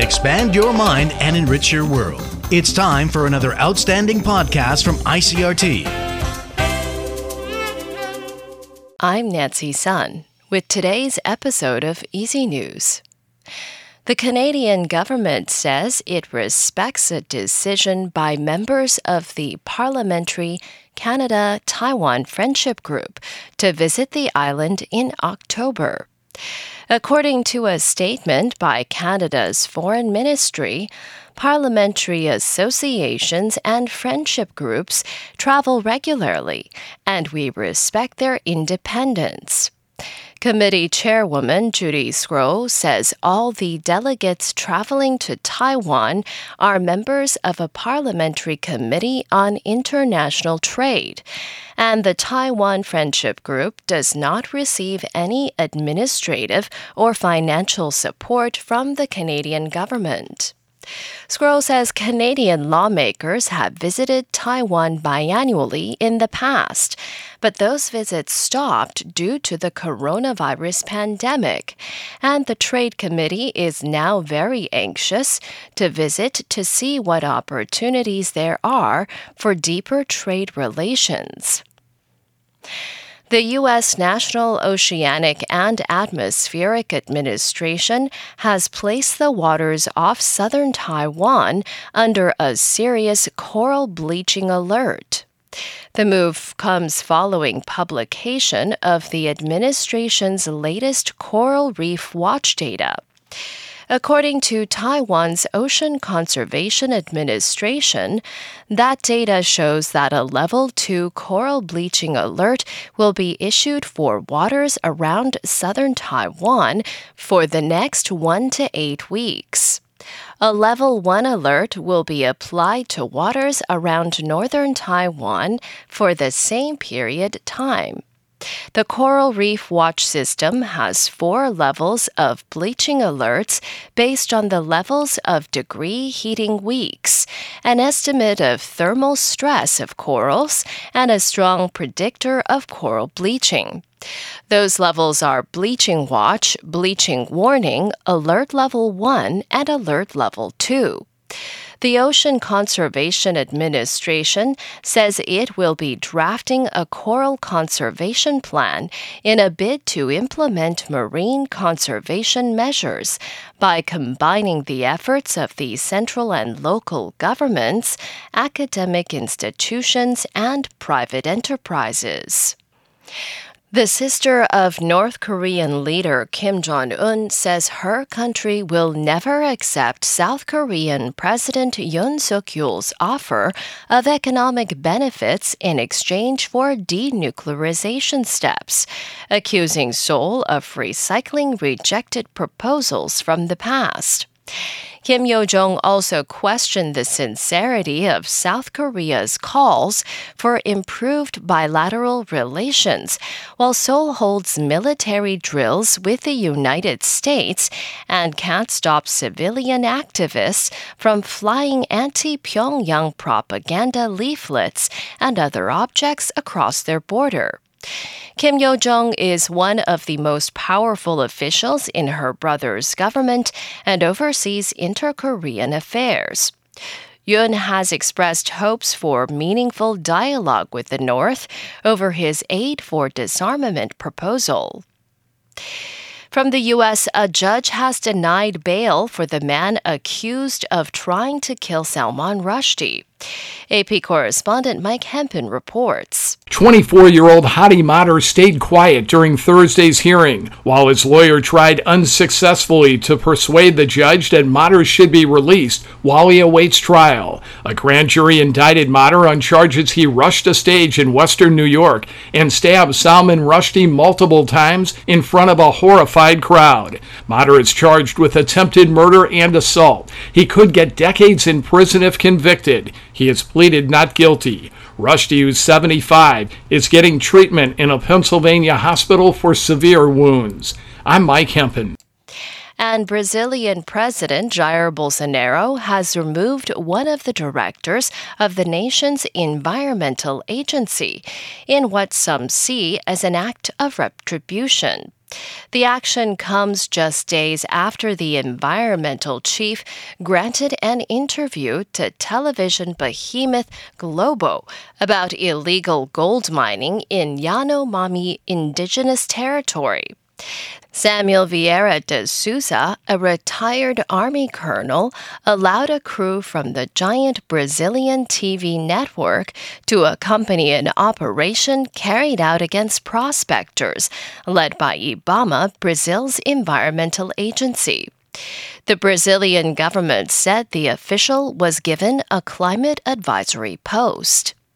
Expand your mind and enrich your world. It's time for another outstanding podcast from ICRT. I'm Nancy Sun with today's episode of Easy News. The Canadian government says it respects a decision by members of the Parliamentary Canada Taiwan Friendship Group to visit the island in October. According to a statement by Canada's Foreign Ministry, parliamentary associations and friendship groups travel regularly, and we respect their independence. Committee Chairwoman Judy Sgro says all the delegates traveling to Taiwan are members of a parliamentary committee on international trade, and the Taiwan Friendship Group does not receive any administrative or financial support from the Canadian government. Sgro says Canadian lawmakers have visited Taiwan biannually in the past, but those visits stopped due to the coronavirus pandemic, and the Trade Committee is now very anxious to visit to see what opportunities there are for deeper trade relations. The U.S. National Oceanic and Atmospheric Administration has placed the waters off southern Taiwan under a serious coral bleaching alert. The move comes following publication of the administration's latest coral reef watch data. According to Taiwan's Ocean Conservation Administration, that data shows that a level 2 coral bleaching alert will be issued for waters around southern Taiwan for the next 1 to 8 weeks. A level 1 alert will be applied to waters around northern Taiwan for the same period time. The Coral Reef Watch System has four levels of bleaching alerts based on the levels of degree heating weeks, an estimate of thermal stress of corals, and a strong predictor of coral bleaching. Those levels are bleaching watch, bleaching warning, alert level 1, and alert level 2. The Ocean Conservation Administration says it will be drafting a coral conservation plan in a bid to implement marine conservation measures by combining the efforts of the central and local governments, academic institutions, and private enterprises. The sister of North Korean leader Kim Jong un says her country will never accept South Korean President Yoon Suk yeol's offer of economic benefits in exchange for denuclearization steps, accusing Seoul of recycling rejected proposals from the past. Kim Yo Jong also questioned the sincerity of South Korea's calls for improved bilateral relations, while Seoul holds military drills with the United States and can't stop civilian activists from flying anti Pyongyang propaganda leaflets and other objects across their border. Kim Yo Jong is one of the most powerful officials in her brother's government and oversees inter Korean affairs. Yoon has expressed hopes for meaningful dialogue with the North over his aid for disarmament proposal. From the U.S., a judge has denied bail for the man accused of trying to kill Salman Rushdie. AP correspondent Mike Hempen reports. 24 year old Hadi Matar stayed quiet during Thursday's hearing, while his lawyer tried unsuccessfully to persuade the judge that Matar should be released while he awaits trial. A grand jury indicted Matar on charges he rushed a stage in western New York and stabbed Salman Rushdie multiple times in front of a horrified crowd. Matar is charged with attempted murder and assault. He could get decades in prison if convicted. He has pleaded not guilty. Rushdie, who's 75, is getting treatment in a Pennsylvania hospital for severe wounds. I'm Mike Hempen. And Brazilian President Jair Bolsonaro has removed one of the directors of the nation's environmental agency in what some see as an act of retribution. The action comes just days after the environmental chief granted an interview to television behemoth Globo about illegal gold mining in Yanomami indigenous territory. Samuel Vieira de Souza, a retired Army colonel, allowed a crew from the giant Brazilian TV network to accompany an operation carried out against prospectors, led by IBAMA, Brazil's environmental agency. The Brazilian government said the official was given a climate advisory post.